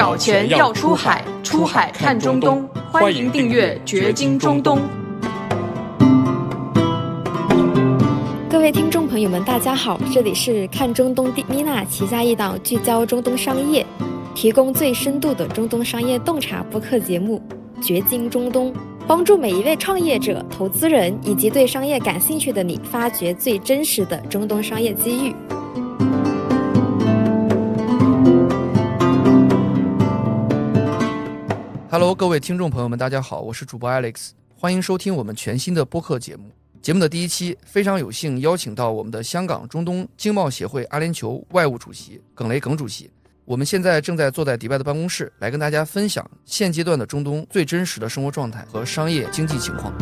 搞钱要出海，出海看中东。欢迎订阅《掘金中东》。各位听众朋友们，大家好，这里是看中东的米娜旗下一档聚焦中东商业、提供最深度的中东商业洞察播客节目《掘金中东》，帮助每一位创业者、投资人以及对商业感兴趣的你，发掘最真实的中东商业机遇。Hello，各位听众朋友们，大家好，我是主播 Alex，欢迎收听我们全新的播客节目。节目的第一期，非常有幸邀请到我们的香港中东经贸协会阿联酋外务主席耿雷耿主席。我们现在正在坐在迪拜的办公室，来跟大家分享现阶段的中东最真实的生活状态和商业经济情况。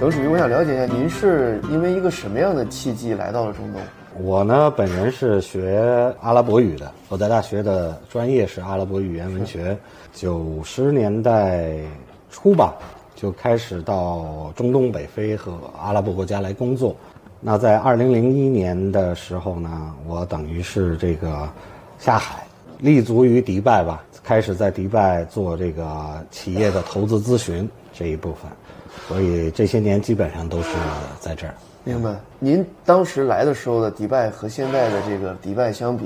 耿主席，我想了解一下，您是因为一个什么样的契机来到了中东？我呢，本人是学阿拉伯语的，我在大学的专业是阿拉伯语言文学。九十年代初吧，就开始到中东北非和阿拉伯国家来工作。那在二零零一年的时候呢，我等于是这个下海，立足于迪拜吧，开始在迪拜做这个企业的投资咨询这一部分，所以这些年基本上都是在这儿。明白。您当时来的时候的迪拜和现在的这个迪拜相比，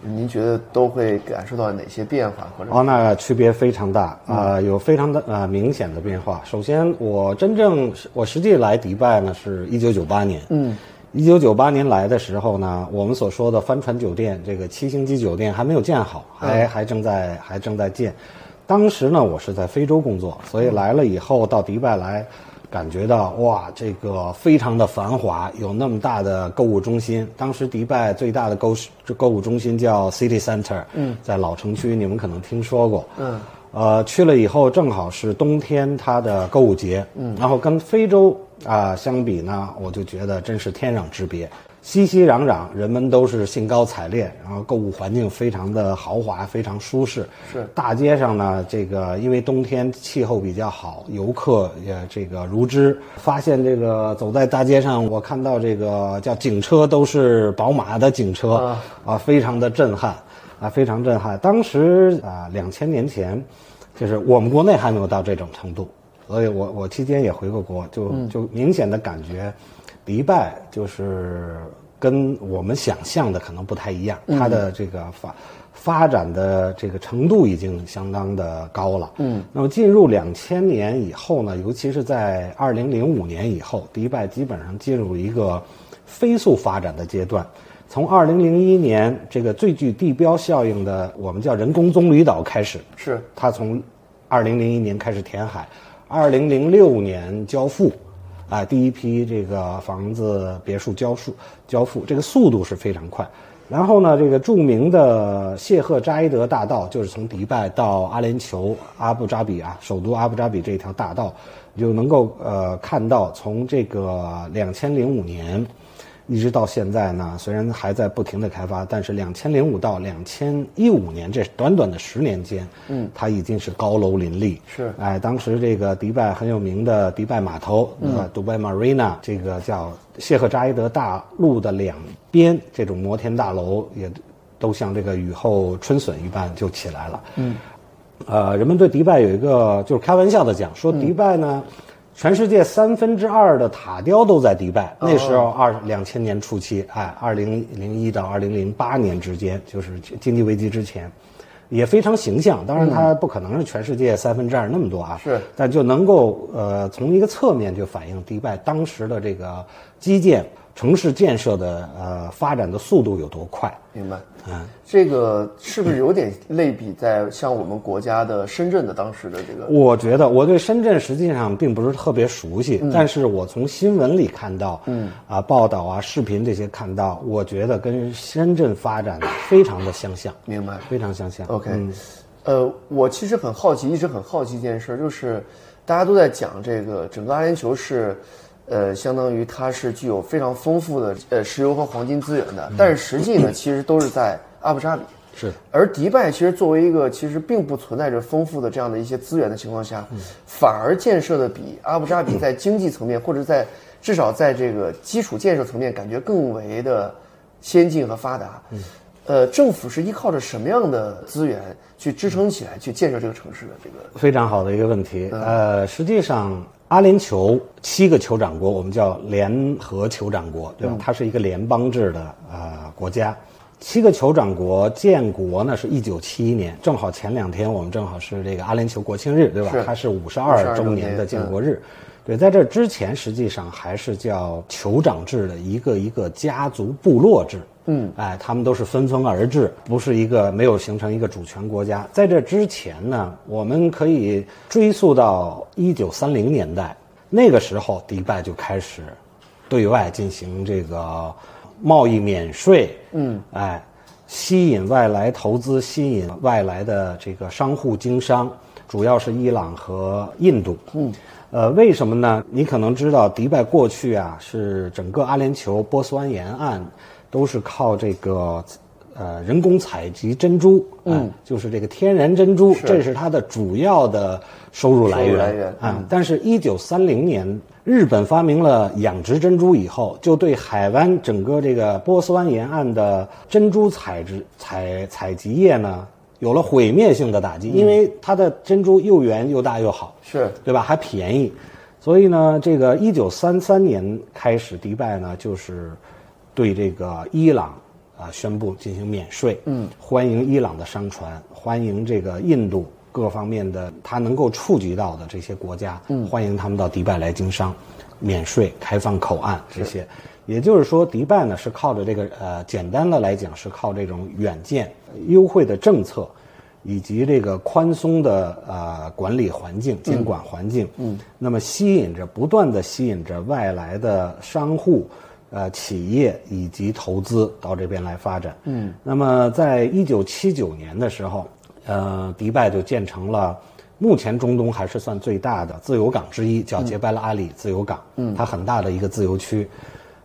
您觉得都会感受到哪些变化？或者哦，那区别非常大啊、有非常的呃明显的变化。首先，我真正我实际来迪拜呢是一九九八年。嗯，一九九八年来的时候呢，我们所说的帆船酒店，这个七星级酒店还没有建好，还、还正在还正在建。当时呢，我是在非洲工作，所以来了以后到迪拜来，感觉到哇，这个非常的繁华，有那么大的购物中心。当时迪拜最大的购购物中心叫 City Center，嗯，在老城区，你们可能听说过，嗯。呃，去了以后正好是冬天，它的购物节，嗯，然后跟非洲啊、相比呢，我就觉得真是天壤之别，熙熙攘攘，人们都是兴高采烈，然后购物环境非常的豪华，非常舒适。是大街上呢，这个因为冬天气候比较好，游客也这个如织。发现这个走在大街上，我看到这个叫警车都是宝马的警车啊啊，非常的震撼，啊，非常震撼。当时啊，两千年前，就是我们国内还没有到这种程度，所以我我期间也回过国，就就明显的感觉，迪拜就是跟我们想象的可能不太一样，它的这个发发展的这个程度已经相当的高了。嗯，那么进入两千年以后呢，尤其是在二零零五年以后，迪拜基本上进入一个飞速发展的阶段。从二零零一年这个最具地标效应的，我们叫人工棕榈岛开始，是。它从二零零一年开始填海，二零零六年交付，啊，第一批这个房子别墅交付交付，这个速度是非常快。然后呢，这个著名的谢赫扎伊德大道，就是从迪拜到阿联酋阿布扎比啊，首都阿布扎比这条大道，你就能够呃看到从这个两千零五年。一直到现在呢，虽然还在不停的开发，但是两千零五到两千一五年这短短的十年间，嗯，它已经是高楼林立。是哎，当时这个迪拜很有名的迪拜码头，呃，迪拜 Marina，这个叫谢赫扎伊德大陆的两边，这种摩天大楼也都像这个雨后春笋一般就起来了。嗯，呃，人们对迪拜有一个就是开玩笑的讲，说迪拜呢。全世界三分之二的塔雕都在迪拜。那时候二两千年初期，哎，二零零一到二零零八年之间，就是经济危机之前，也非常形象。当然，它不可能是全世界三分之二那么多啊，是，但就能够呃从一个侧面就反映迪拜当时的这个基建、城市建设的呃发展的速度有多快。明白。嗯，这个是不是有点类比在像我们国家的深圳的当时的这个？我觉得我对深圳实际上并不是特别熟悉，但是我从新闻里看到，嗯啊报道啊视频这些看到，我觉得跟深圳发展非常的相像，明白。非常相像。OK，、嗯呃，我其实很好奇，一直很好奇一件事，就是大家都在讲这个整个阿联酋是，呃，相当于它是具有非常丰富的呃石油和黄金资源的，但是实际呢，其实都是在阿布扎比。是而迪拜其实作为一个其实并不存在着丰富的这样的一些资源的情况下，反而建设的比阿布扎比在经济层面或者在至少在这个基础建设层面感觉更为的先进和发达。呃，政府是依靠着什么样的资源去支撑起来，去建设这个城市的？这个非常好的一个问题。呃，实际上，阿联酋七个酋长国，我们叫联合酋长国，对吧？它是一个联邦制的呃国家。七个酋长国建国呢是一九七一年，正好前两天我们正好是这个阿联酋国庆日，对吧？是它是五十二周年的建国日。对，在这之前，实际上还是叫酋长制的一个一个家族部落制。嗯，哎，他们都是分封而治，不是一个没有形成一个主权国家。在这之前呢，我们可以追溯到一九三零年代，那个时候迪拜就开始对外进行这个贸易免税，嗯，哎，吸引外来投资，吸引外来的这个商户经商，主要是伊朗和印度，嗯。呃，为什么呢？你可能知道，迪拜过去啊是整个阿联酋波斯湾沿岸都是靠这个呃人工采集珍珠，嗯，就是这个天然珍珠，这是它的主要的收入来源来源啊。但是，一九三零年日本发明了养殖珍珠以后，就对海湾整个这个波斯湾沿岸的珍珠采植采采集业呢。有了毁灭性的打击，因为它的珍珠又圆又大又好，是对吧？还便宜，所以呢，这个一九三三年开始，迪拜呢就是对这个伊朗啊宣布进行免税，嗯，欢迎伊朗的商船，欢迎这个印度各方面的它能够触及到的这些国家，嗯，欢迎他们到迪拜来经商，免税、开放口岸这些。也就是说，迪拜呢是靠着这个呃，简单的来讲是靠这种远见、优惠的政策，以及这个宽松的呃管理环境、监管环境，嗯，那么吸引着不断的吸引着外来的商户、呃企业以及投资到这边来发展，嗯，那么在一九七九年的时候，呃，迪拜就建成了目前中东还是算最大的自由港之一，叫杰拜拉阿里自由港，嗯，它很大的一个自由区。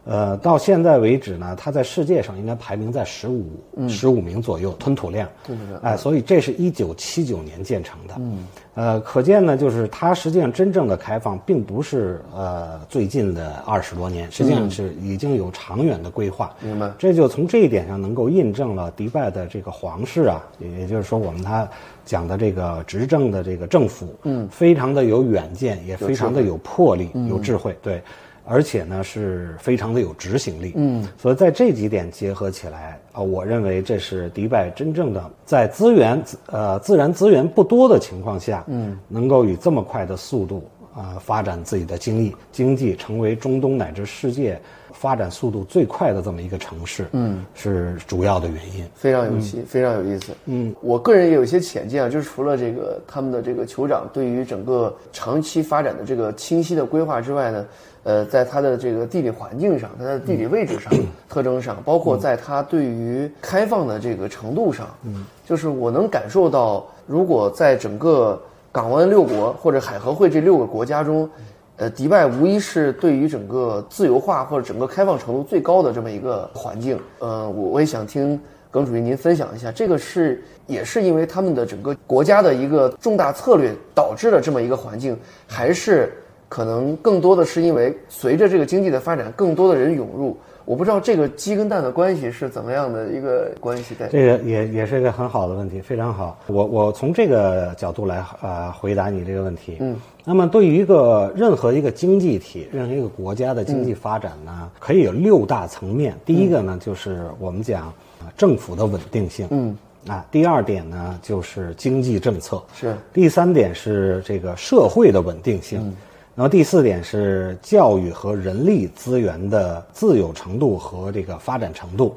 呃，到现在为止呢，它在世界上应该排名在十五十五名左右，吞吐量。对对对。哎，所以这是一九七九年建成的。嗯。呃，可见呢，就是它实际上真正的开放，并不是呃最近的二十多年，实际上是已经有长远的规划。明白。这就从这一点上能够印证了迪拜的这个皇室啊，也就是说我们他讲的这个执政的这个政府，嗯，非常的有远见，也非常的有魄力、有智慧。对。而且呢，是非常的有执行力。嗯，所以在这几点结合起来啊，我认为这是迪拜真正的在资源呃自然资源不多的情况下，嗯，能够以这么快的速度啊发展自己的经济，经济成为中东乃至世界发展速度最快的这么一个城市，嗯，是主要的原因。非常有趣，非常有意思。嗯，我个人也有一些浅见啊，就是除了这个他们的这个酋长对于整个长期发展的这个清晰的规划之外呢。呃，在它的这个地理环境上，它的地理位置上、特征上，包括在它对于开放的这个程度上，嗯，就是我能感受到，如果在整个港湾六国或者海合会这六个国家中，呃，迪拜无疑是对于整个自由化或者整个开放程度最高的这么一个环境。呃，我我也想听耿主席您分享一下，这个是也是因为他们的整个国家的一个重大策略导致了这么一个环境，还是？可能更多的是因为随着这个经济的发展，更多的人涌入。我不知道这个鸡跟蛋的关系是怎么样的一个关系。在这个也也是一个很好的问题，非常好。我我从这个角度来呃回答你这个问题。嗯，那么对于一个任何一个经济体、任何一个国家的经济发展呢，可以有六大层面。第一个呢，就是我们讲政府的稳定性。嗯，啊，第二点呢，就是经济政策。是。第三点是这个社会的稳定性。然后第四点是教育和人力资源的自有程度和这个发展程度，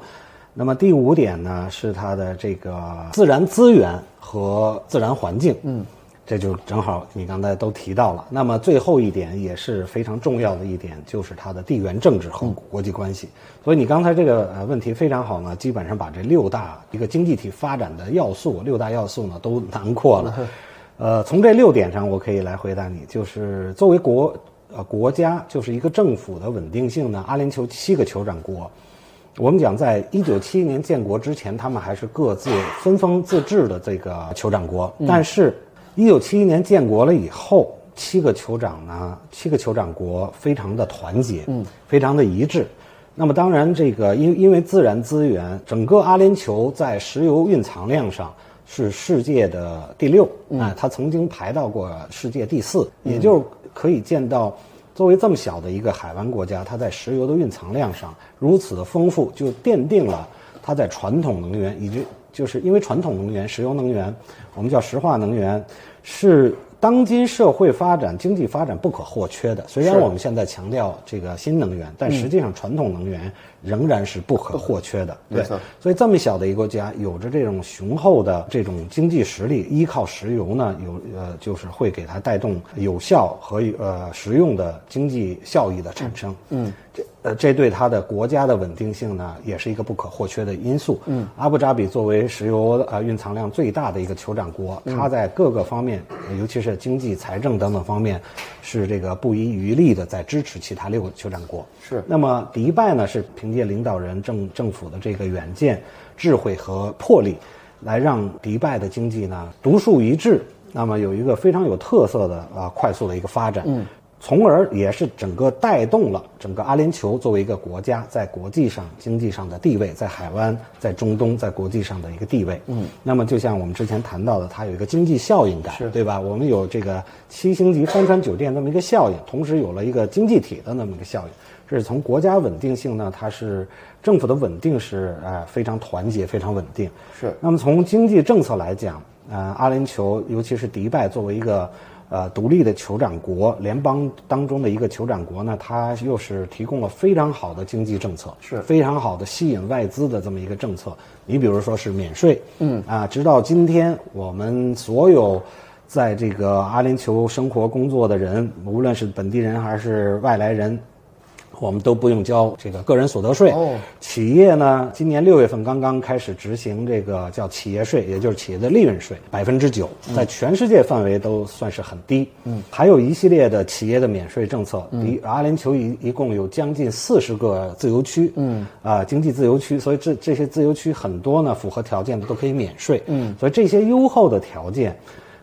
那么第五点呢是它的这个自然资源和自然环境，嗯，这就正好你刚才都提到了。那么最后一点也是非常重要的一点，就是它的地缘政治和国际关系。所以你刚才这个呃问题非常好呢，基本上把这六大一个经济体发展的要素，六大要素呢都囊括了。呃，从这六点上，我可以来回答你，就是作为国呃国家，就是一个政府的稳定性呢。阿联酋七个酋长国，我们讲在一九七一年建国之前，他们还是各自分封自治的这个酋长国。但是，一九七一年建国了以后，七个酋长呢，七个酋长国非常的团结，嗯，非常的一致。那么当然，这个因因为自然资源，整个阿联酋在石油蕴藏量上是世界的第六啊，它曾经排到过世界第四，也就是可以见到，作为这么小的一个海湾国家，它在石油的蕴藏量上如此的丰富，就奠定了它在传统能源以及就是因为传统能源，石油能源，我们叫石化能源，是。当今社会发展、经济发展不可或缺的。虽然我们现在强调这个新能源，但实际上传统能源仍然是不可或缺的。对，所以这么小的一个国家，有着这种雄厚的这种经济实力，依靠石油呢，有呃，就是会给它带动有效和呃实用的经济效益的产生。嗯。这呃，这对它的国家的稳定性呢，也是一个不可或缺的因素。嗯，阿布扎比作为石油呃蕴藏量最大的一个酋长国，它在各个方面，尤其是经济、财政等等方面，是这个不遗余力的在支持其他六个酋长国。是。那么迪拜呢，是凭借领导人政政府的这个远见、智慧和魄力，来让迪拜的经济呢独树一帜，那么有一个非常有特色的啊快速的一个发展。嗯。从而也是整个带动了整个阿联酋作为一个国家在国际上经济上的地位，在海湾、在中东、在国际上的一个地位。嗯，那么就像我们之前谈到的，它有一个经济效应感，对吧？我们有这个七星级帆船酒店那么一个效应，同时有了一个经济体的那么一个效应。这是从国家稳定性呢，它是政府的稳定是啊非常团结、非常稳定。是。那么从经济政策来讲，啊，阿联酋尤其是迪拜作为一个。呃，独立的酋长国，联邦当中的一个酋长国呢，它又是提供了非常好的经济政策，是非常好的吸引外资的这么一个政策。你比如说是免税，嗯啊，直到今天，我们所有在这个阿联酋生活工作的人，无论是本地人还是外来人。我们都不用交这个个人所得税。哦，企业呢，今年六月份刚刚开始执行这个叫企业税，也就是企业的利润税，百分之九，在全世界范围都算是很低。嗯，还有一系列的企业的免税政策。嗯，阿联酋一一共有将近四十个自由区。嗯，啊，经济自由区，所以这这些自由区很多呢，符合条件的都可以免税。嗯，所以这些优厚的条件。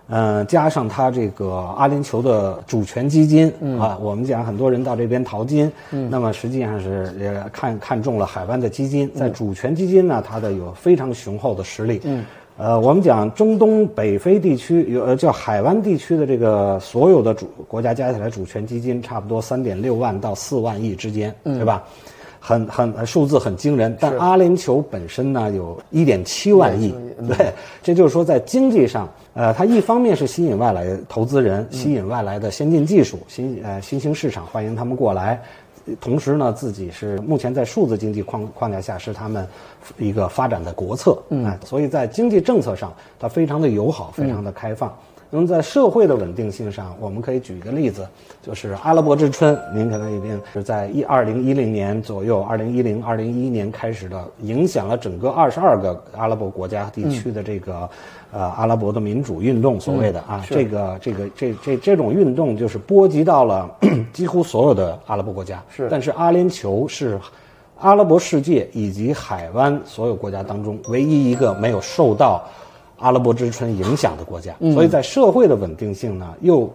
嗯，加上它这个阿联酋的主权基金啊，我们讲很多人到这边淘金，那么实际上是也看看中了海湾的基金，在主权基金呢，它的有非常雄厚的实力。嗯，呃，我们讲中东北非地区有呃叫海湾地区的这个所有的主国家加起来主权基金差不多三点六万到四万亿之间，对吧？很很数字很惊人，但阿联酋本身呢有一点七万亿，对，这就是说在经济上，呃，它一方面是吸引外来投资人，吸引外来的先进技术，新呃新兴市场欢迎他们过来，同时呢自己是目前在数字经济框框架下是他们一个发展的国策，嗯，所以在经济政策上它非常的友好，非常的开放。那么在社会的稳定性上，我们可以举一个例子，就是阿拉伯之春。您可能已经是在一二零一零年左右，二零一零二零一一年开始的，影响了整个二十二个阿拉伯国家地区的这个，呃，阿拉伯的民主运动，所谓的啊，这个这个这这这种运动就是波及到了 几乎所有的阿拉伯国家。是，但是阿联酋是阿拉伯世界以及海湾所有国家当中唯一一个没有受到。阿拉伯之春影响的国家，所以在社会的稳定性呢，又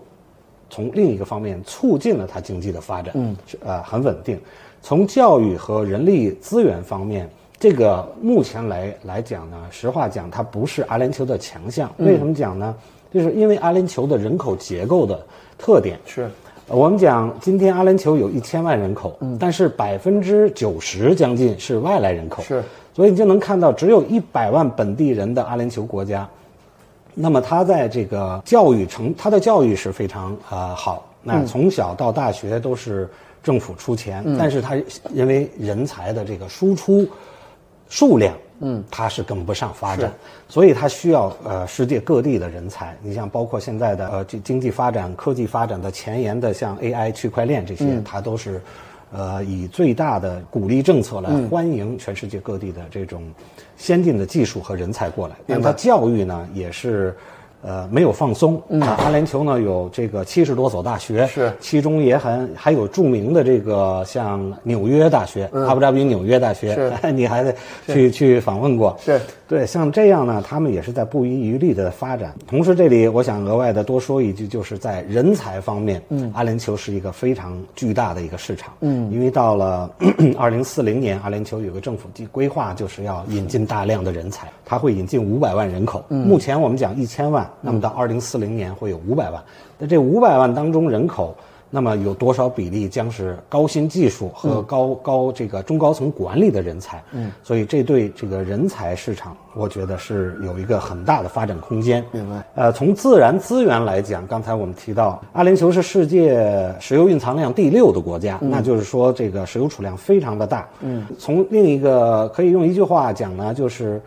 从另一个方面促进了它经济的发展，嗯，呃，很稳定。从教育和人力资源方面，这个目前来来讲呢，实话讲，它不是阿联酋的强项。为什么讲呢？就是因为阿联酋的人口结构的特点是，我们讲今天阿联酋有一千万人口，嗯但是百分之九十将近是外来人口。是。所以你就能看到，只有一百万本地人的阿联酋国家，那么他在这个教育成，他的教育是非常啊好，那从小到大学都是政府出钱，但是他因为人才的这个输出数量，嗯，它是跟不上发展，所以它需要呃世界各地的人才。你像包括现在的呃经经济发展、科技发展的前沿的，像 AI、区块链这些，它都是。呃，以最大的鼓励政策来欢迎全世界各地的这种先进的技术和人才过来。那么教育呢，也是呃没有放松。啊，阿联酋呢有这个七十多所大学，是。其中也很还有著名的这个像纽约大学，阿布扎比纽约大学，你还得去去访问过。是，对，像这样呢，他们也是在不遗余力的发展。同时，这里我想额外的多说一句，就是在人才方面，嗯，阿联酋是一个非常巨大的一个市场，嗯，因为到了 二零四零年，阿联酋有个政府计规划，就是要引进大量的人才，它会引进五百万人口。目前我们讲一千万，那么到二零四零年会有五百万。那这五百万当中人口。那么有多少比例将是高新技术和高高这个中高层管理的人才？嗯，所以这对这个人才市场，我觉得是有一个很大的发展空间。明白。呃，从自然资源来讲，刚才我们提到，阿联酋是世界石油蕴藏量第六的国家，那就是说这个石油储量非常的大。嗯，从另一个可以用一句话讲呢，就是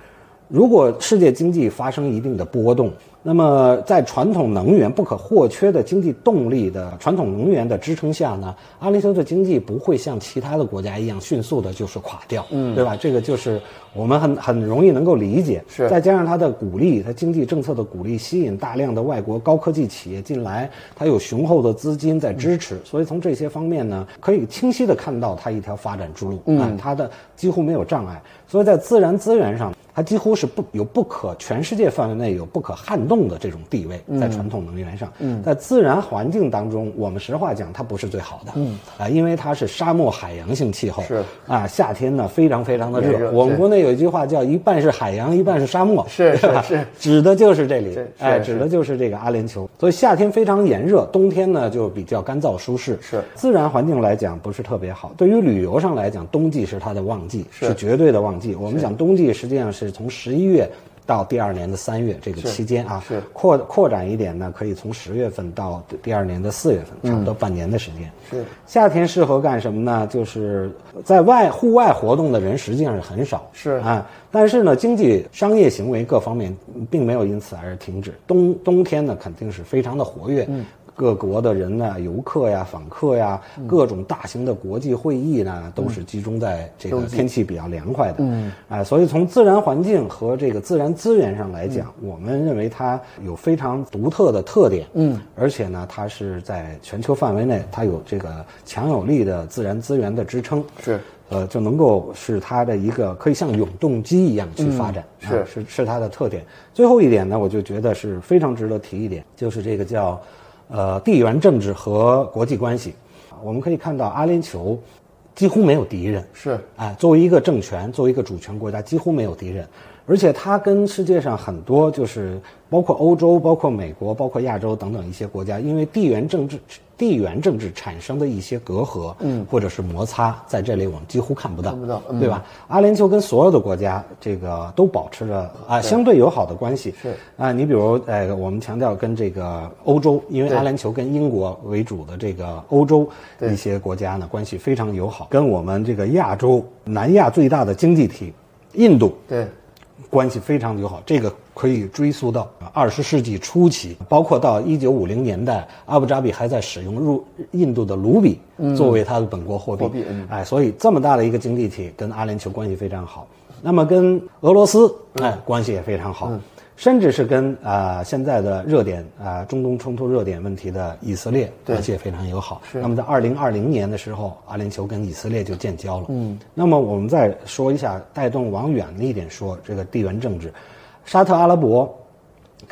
如果世界经济发生一定的波动。那么，在传统能源不可或缺的经济动力的传统能源的支撑下呢，阿联酋的经济不会像其他的国家一样迅速的就是垮掉，嗯，对吧？这个就是我们很很容易能够理解。是，再加上它的鼓励，它经济政策的鼓励，吸引大量的外国高科技企业进来，它有雄厚的资金在支持，所以从这些方面呢，可以清晰的看到它一条发展之路，嗯，它的几乎没有障碍。所以在自然资源上。它几乎是不有不可全世界范围内有不可撼动的这种地位，在传统能源上，在自然环境当中，我们实话讲，它不是最好的，啊，因为它是沙漠海洋性气候，是啊，夏天呢非常非常的热。我们国内有一句话叫“一半是海洋，一半是沙漠”，是是是，指的就是这里，哎，指的就是这个阿联酋。所以夏天非常炎热，冬天呢就比较干燥舒适。是自然环境来讲不是特别好。对于旅游上来讲，冬季是它的旺季，是绝对的旺季。我们讲冬季实际上是从十一月。到第二年的三月这个期间啊，是扩扩展一点呢，可以从十月份到第二年的四月份，差不多半年的时间。是夏天适合干什么呢？就是在外户外活动的人实际上是很少，是啊，但是呢，经济商业行为各方面并没有因此而停止。冬冬天呢，肯定是非常的活跃。各国的人呢，游客呀、访客呀，各种大型的国际会议呢，都是集中在这个天气比较凉快的。嗯，哎，所以从自然环境和这个自然资源上来讲，我们认为它有非常独特的特点。嗯，而且呢，它是在全球范围内，它有这个强有力的自然资源的支撑。是，呃，就能够是它的一个可以像永动机一样去发展。是是是它的特点。最后一点呢，我就觉得是非常值得提一点，就是这个叫。呃，地缘政治和国际关系，我们可以看到阿联酋几乎没有敌人，是。哎，作为一个政权，作为一个主权国家，几乎没有敌人。而且它跟世界上很多，就是包括欧洲、包括美国、包括亚洲等等一些国家，因为地缘政治、地缘政治产生的一些隔阂，嗯，或者是摩擦，在这里我们几乎看不到，看不到，对吧？阿联酋跟所有的国家这个都保持着啊相对友好的关系，是。啊，你比如呃，我们强调跟这个欧洲，因为阿联酋跟英国为主的这个欧洲一些国家呢关系非常友好，跟我们这个亚洲南亚最大的经济体印度，对。关系非常友好，这个可以追溯到二十世纪初期，包括到一九五零年代，阿布扎比还在使用入印度的卢比作为它的本国货币。哎，所以这么大的一个经济体跟阿联酋关系非常好。那么跟俄罗斯哎关系也非常好。甚至是跟啊现在的热点啊中东冲突热点问题的以色列关系也非常友好。那么在二零二零年的时候，阿联酋跟以色列就建交了。嗯。那么我们再说一下，带动往远了一点说，这个地缘政治，沙特阿拉伯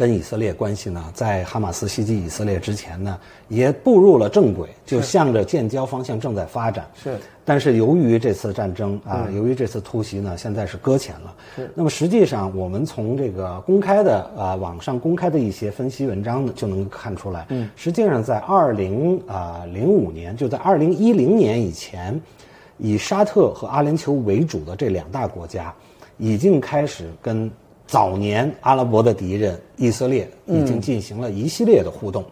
跟以色列关系呢，在哈马斯袭击以色列之前呢，也步入了正轨，就向着建交方向正在发展。是。但是由于这次战争啊，由于这次突袭呢，现在是搁浅了。那么实际上，我们从这个公开的啊网上公开的一些分析文章呢，就能看出来。嗯，实际上在二零啊零五年，就在二零一零年以前，以沙特和阿联酋为主的这两大国家，已经开始跟早年阿拉伯的敌人以色列已经进行了一系列的互动，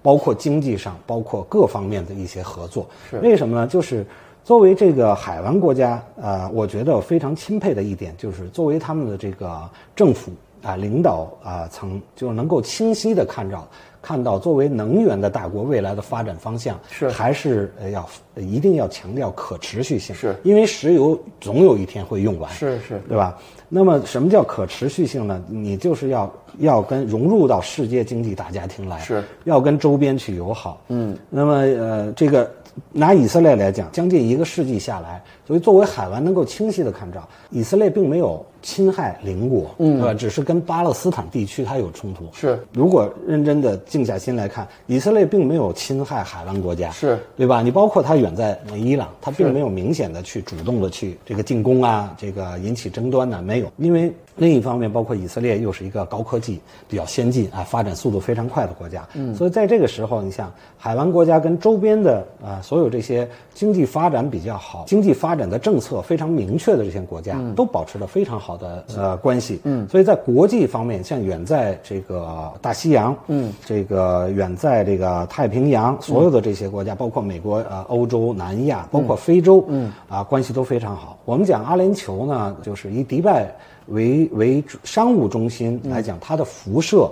包括经济上，包括各方面的一些合作。是为什么呢？就是。作为这个海湾国家，呃，我觉得非常钦佩的一点就是，作为他们的这个政府啊领导啊层，就能够清晰的看到，看到作为能源的大国未来的发展方向是还是要一定要强调可持续性，是因为石油总有一天会用完，是是，对吧？那么什么叫可持续性呢？你就是要要跟融入到世界经济大家庭来，是要跟周边去友好，嗯，那么呃这个。拿以色列来讲，将近一个世纪下来，就所以作为海湾能够清晰的看到，以色列并没有侵害邻国，嗯，对吧？只是跟巴勒斯坦地区它有冲突。是，如果认真的静下心来看，以色列并没有侵害海湾国家，是对吧？你包括它远在伊朗，它并没有明显的去主动的去这个进攻啊，这个引起争端呢，没有，因为。另一方面，包括以色列又是一个高科技、比较先进啊，发展速度非常快的国家。嗯，所以在这个时候，你像海湾国家跟周边的啊，所有这些经济发展比较好、经济发展的政策非常明确的这些国家，都保持了非常好的呃关系。嗯，所以在国际方面，像远在这个大西洋，嗯，这个远在这个太平洋，所有的这些国家，包括美国、呃欧洲、南亚，包括非洲，嗯，啊，关系都非常好。我们讲阿联酋呢，就是以迪拜。为为商务中心来讲，它的辐射，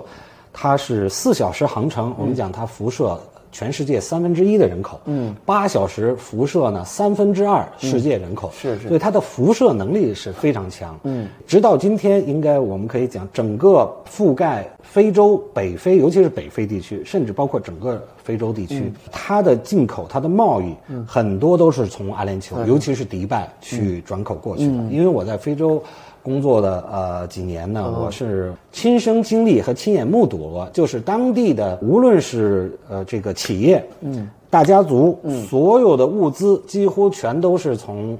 它是四小时航程。我们讲它辐射全世界三分之一的人口，嗯，八小时辐射呢三分之二世界人口，是是，所以它的辐射能力是非常强。嗯，直到今天，应该我们可以讲，整个覆盖非洲、北非，尤其是北非地区，甚至包括整个非洲地区，它的进口、它的贸易，很多都是从阿联酋，尤其是迪拜去转口过去的。因为我在非洲。工作的呃几年呢，我是亲身经历和亲眼目睹了，就是当地的无论是呃这个企业，嗯，大家族，嗯，所有的物资几乎全都是从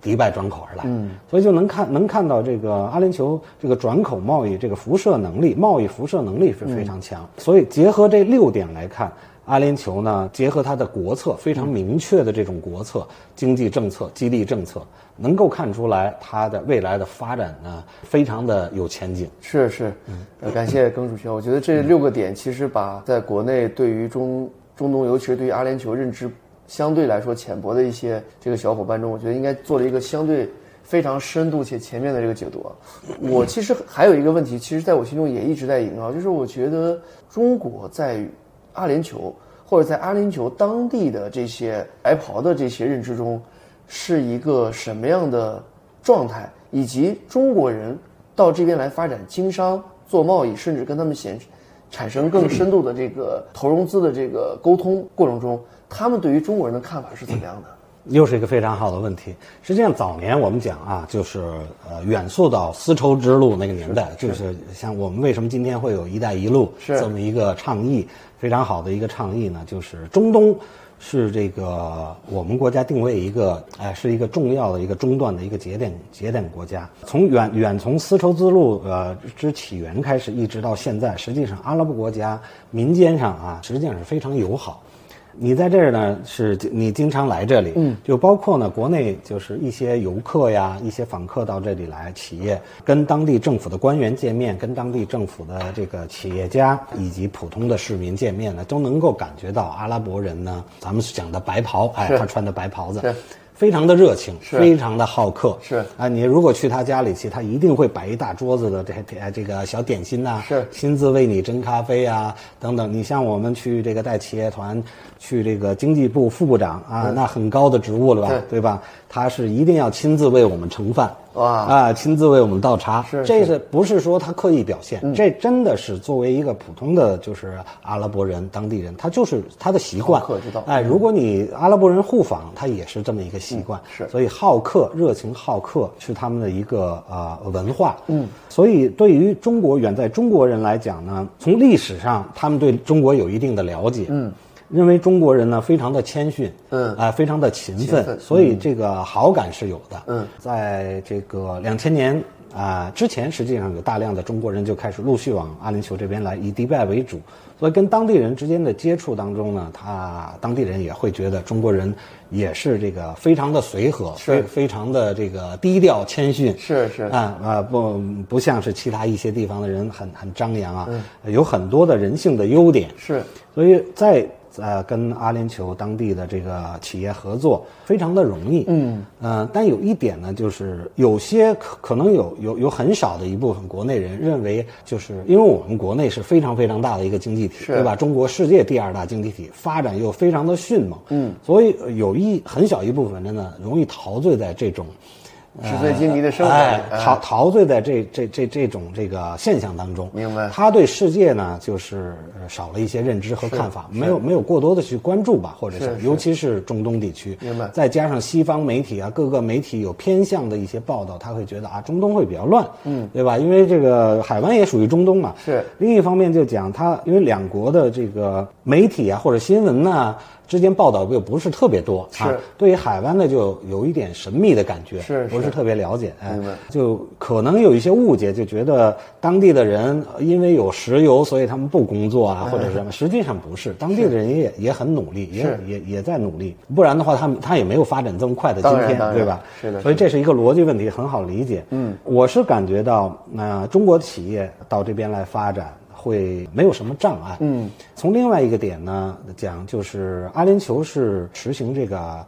迪拜转口而来，嗯，所以就能看能看到这个阿联酋这个转口贸易这个辐射能力，贸易辐射能力是非常强。所以结合这六点来看，阿联酋呢，结合它的国策非常明确的这种国策、经济政策、激励政策。能够看出来，它的未来的发展呢，非常的有前景。是是，呃，感谢耿主席。我觉得这六个点其实把在国内对于中中东，尤其是对于阿联酋认知相对来说浅薄的一些这个小伙伴中，我觉得应该做了一个相对非常深度且全面的这个解读。我其实还有一个问题，其实在我心中也一直在萦绕，就是我觉得中国在阿联酋或者在阿联酋当地的这些白袍的这些认知中。是一个什么样的状态，以及中国人到这边来发展经商、做贸易，甚至跟他们显产生更深度的这个投融资的这个沟通过程中，他们对于中国人的看法是怎么样的？又是一个非常好的问题。实际上，早年我们讲啊，就是呃，远溯到丝绸之路那个年代，就是像我们为什么今天会有一带一路这么一个倡议，非常好的一个倡议呢？就是中东。是这个我们国家定位一个，哎，是一个重要的一个中断的一个节点节点国家。从远远从丝绸之路呃之起源开始，一直到现在，实际上阿拉伯国家民间上啊，实际上是非常友好。你在这儿呢，是你经常来这里，嗯，就包括呢，国内就是一些游客呀，一些访客到这里来，企业跟当地政府的官员见面，跟当地政府的这个企业家以及普通的市民见面呢，都能够感觉到阿拉伯人呢，咱们讲的白袍，哎，他穿的白袍子。非常的热情，非常的好客，是。啊，你如果去他家里去，他一定会摆一大桌子的这这这个小点心呐，是。亲自为你斟咖啡啊等等。你像我们去这个带企业团去这个经济部副部长啊，那很高的职务了吧，对吧？他是一定要亲自为我们盛饭。哇啊！亲自为我们倒茶，这是不是说他刻意表现？这真的是作为一个普通的，就是阿拉伯人当地人，他就是他的习惯。客之道。哎，如果你阿拉伯人互访，他也是这么一个习惯。是，所以好客、热情好客是他们的一个呃文化。嗯，所以对于中国远在中国人来讲呢，从历史上他们对中国有一定的了解。嗯。认为中国人呢非常的谦逊，嗯啊，非常的勤奋，所以这个好感是有的。嗯，在这个两千年啊之前，实际上有大量的中国人就开始陆续往阿联酋这边来，以迪拜为主。所以跟当地人之间的接触当中呢，他当地人也会觉得中国人也是这个非常的随和，是非常的这个低调谦逊。是是啊啊不不像是其他一些地方的人很很张扬啊，有很多的人性的优点。是，所以在。呃，跟阿联酋当地的这个企业合作非常的容易，嗯，呃，但有一点呢，就是有些可可能有有有很少的一部分国内人认为，就是因为我们国内是非常非常大的一个经济体，对吧？中国世界第二大经济体，发展又非常的迅猛，嗯，所以有一很小一部分人呢，容易陶醉在这种。纸醉金迷的生活，陶陶醉在这这这这种这个现象当中。明白他对世界呢，就是呃少了一些认知和看法，没有没有过多的去关注吧，或者是是尤其是中东地区。明白再加上西方媒体啊，各个媒体有偏向的一些报道，他会觉得啊，中东会比较乱，嗯，对吧？因为这个海湾也属于中东嘛。是另一方面就讲他，因为两国的这个媒体啊或者新闻呐、之间报道又不是特别多，啊是，对于海湾呢就有一点神秘的感觉，是是不是特别了解，哎，就可能有一些误解，就觉得当地的人因为有石油，所以他们不工作啊，或者什么，实际上不是，当地的人也也很努力，也是也也在努力，不然的话，他们他也没有发展这么快的今天对吧？是的所以这是一个逻辑问题，很好理解。嗯，我是感觉到，那、中国企业到这边来发展。会没有什么障碍。嗯，从另外一个点呢讲，就是阿联酋是实行这个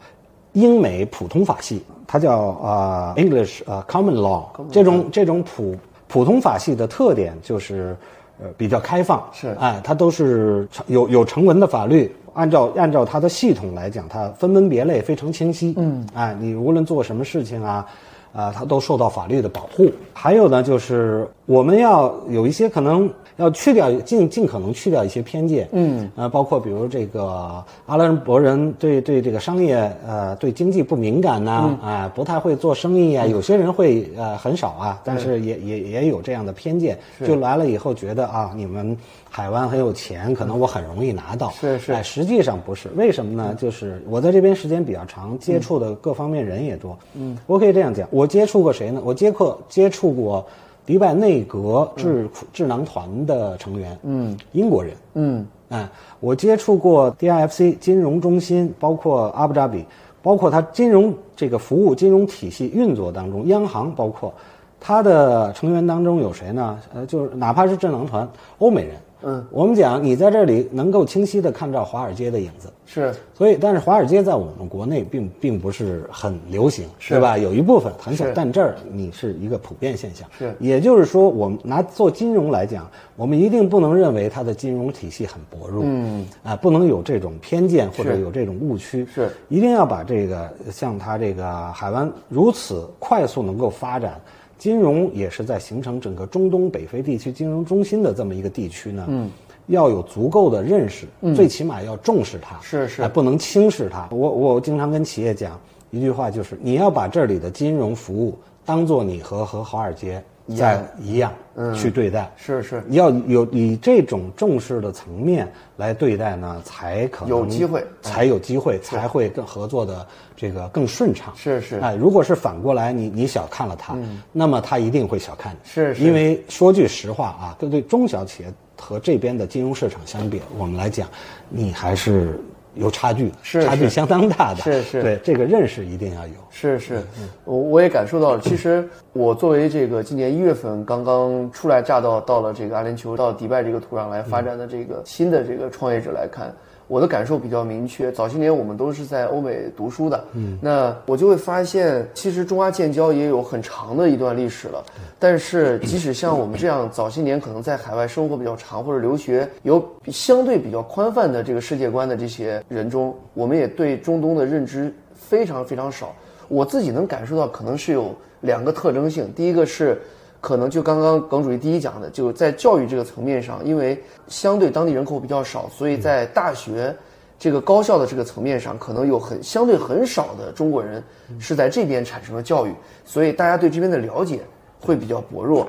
英美普通法系，它叫呃 English 呃 Common Law。这种这种普普通法系的特点就是呃比较开放，是哎，它都是成有有成文的法律。按照按照它的系统来讲，它分门别类非常清晰。嗯，哎，你无论做什么事情啊，啊、它都受到法律的保护。还有呢，就是我们要有一些可能要去掉尽尽可能去掉一些偏见。嗯，呃，包括比如这个阿拉伯人对对这个商业呃对经济不敏感呐、啊、不太会做生意啊，有些人会呃很少啊，但是也也也有这样的偏见，就来了以后觉得啊，你们海湾很有钱，可能我很容易拿到。是是哎，实际上不是，为什么呢？就是我在这边时间比较长，接触的各方面人也多。嗯，我可以这样讲，我接触过谁呢？我接触接触过迪拜内阁智智囊团的成员，嗯，英国人，嗯，哎，我接触过 DIFC 金融中心，包括阿布扎比，包括它金融这个服务金融体系运作当中，央行包括它的成员当中有谁呢？呃，就是哪怕是智囊团，欧美人。嗯，我们讲你在这里能够清晰的看到华尔街的影子，是。所以但是华尔街在我们国内并并不是很流行，是。对吧？有一部分很小，但这儿你是一个普遍现象。是。也就是说，我们拿做金融来讲，我们一定不能认为它的金融体系很薄弱，嗯，啊，不能有这种偏见或者有这种误区，是。一定要把这个像它这个海湾如此快速能够发展。金融也是在形成整个中东北非地区金融中心的这么一个地区呢，嗯，要有足够的认识，最起码要重视它，是是。哎不能轻视它。我我经常跟企业讲一句话，就是你要把这里的金融服务当做你和和华尔街在一样去对待，是是。要有以这种重视的层面来对待呢，才可能有机会才有机会，才会更合作的这个更顺畅。是是。哎，如果是反过来，你你小看了他，那么他一定会小看。你。是是。因为说句实话啊，对对中小企业和这边的金融市场相比，我们来讲，你还是有差距，是是差距相当大的。是是对这个认识一定要有。是是，我我也感受到了。其实我作为这个今年一月份刚刚初来乍到，到了这个阿联酋，到迪拜这个土壤来发展的这个新的这个创业者来看，我的感受比较明确。早些年我们都是在欧美读书的，嗯，那我就会发现，其实中阿建交也有很长的一段历史了。但是即使像我们这样早些年可能在海外生活比较长或者留学有相对比较宽泛的这个世界观的这些人中，我们也对中东的认知非常非常少。我自己能感受到，可能是有两个特征性。第一个是，可能就刚刚耿主席第一讲的，就在教育这个层面上，因为相对当地人口比较少，所以在大学这个高校的这个层面上，可能有很相对很少的中国人是在这边产生了教育，所以大家对这边的了解会比较薄弱。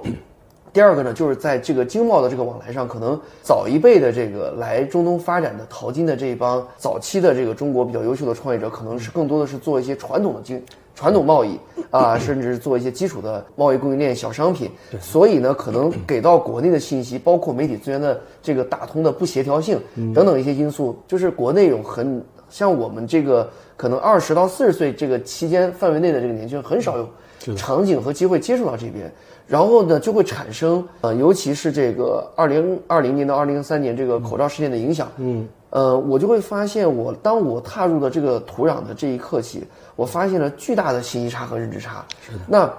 第二个呢，就是在这个经贸的这个往来上，可能早一辈的这个来中东发展的淘金的这一帮早期的这个中国比较优秀的创业者，可能是更多的是做一些传统的经传统贸易啊，甚至做一些基础的贸易供应链小商品。所以呢，可能给到国内的信息，包括媒体资源的这个打通的不协调性等等一些因素，就是国内有很像我们这个可能二十到四十岁这个期间范围内的这个年轻人，很少有场景和机会接触到这边。然后呢，就会产生呃，尤其是这个二零二零年到二零三年这个口罩事件的影响，嗯，呃，我就会发现我当我踏入了这个土壤的这一刻起，我发现了巨大的信息差和认知差。是的。那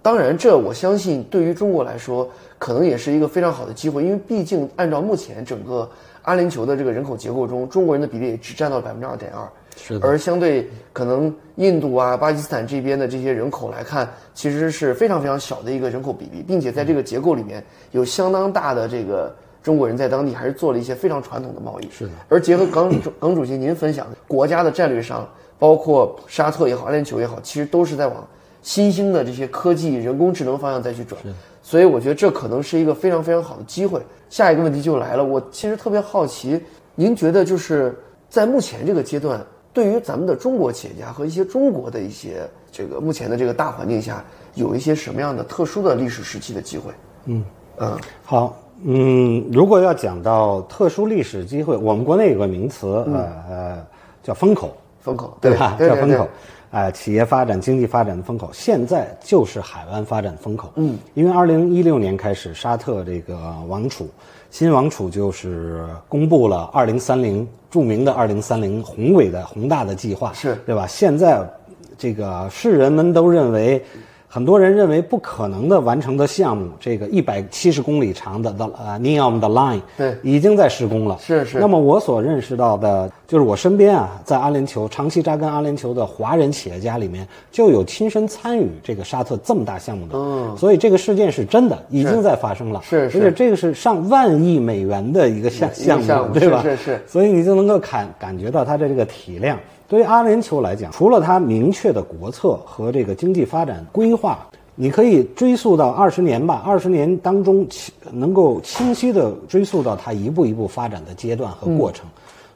当然，这我相信对于中国来说，可能也是一个非常好的机会，因为毕竟按照目前整个阿联酋的这个人口结构中，中国人的比例也只占到了百分之二点二。是的而相对可能印度啊、巴基斯坦这边的这些人口来看，其实是非常非常小的一个人口比例，并且在这个结构里面有相当大的这个中国人在当地还是做了一些非常传统的贸易。是的。而结合耿主 耿主席您分享的国家的战略上，包括沙特也好、阿联酋也好，其实都是在往新兴的这些科技、人工智能方向再去转。所以我觉得这可能是一个非常非常好的机会。下一个问题就来了，我其实特别好奇，您觉得就是在目前这个阶段，对于咱们的中国企业家和一些中国的一些这个目前的这个大环境下，有一些什么样的特殊的历史时期的机会？嗯嗯，好，嗯，如果要讲到特殊历史机会，我们国内有个名词，呃呃，叫风口，风口对吧？叫风口，哎、企业发展、经济发展的风口，现在就是海湾发展风口。嗯，因为二零一六年开始，沙特这个王储，新王储就是公布了二零三零著名的二零三零宏伟的宏大的计划，是对吧？现在这个世人们都认为。很多人认为不可能的完成的项目，这个一百七十公里长的 the 呃 Neom 的 Line，对已经在施工了。是是那么我所认识到的，就是我身边啊，在阿联酋长期扎根阿联酋的华人企业家里面，就有亲身参与这个沙特这么大项目的。嗯所以这个事件是真的，已经在发生了。是是而且这个是上万亿美元的一个项项目对吧？是是是所以你就能够感感觉到它的这个体量。对于阿联酋来讲，除了它明确的国策和这个经济发展规划，你可以追溯到二十年吧，二十年当中能够清晰的追溯到它一步一步发展的阶段和过程。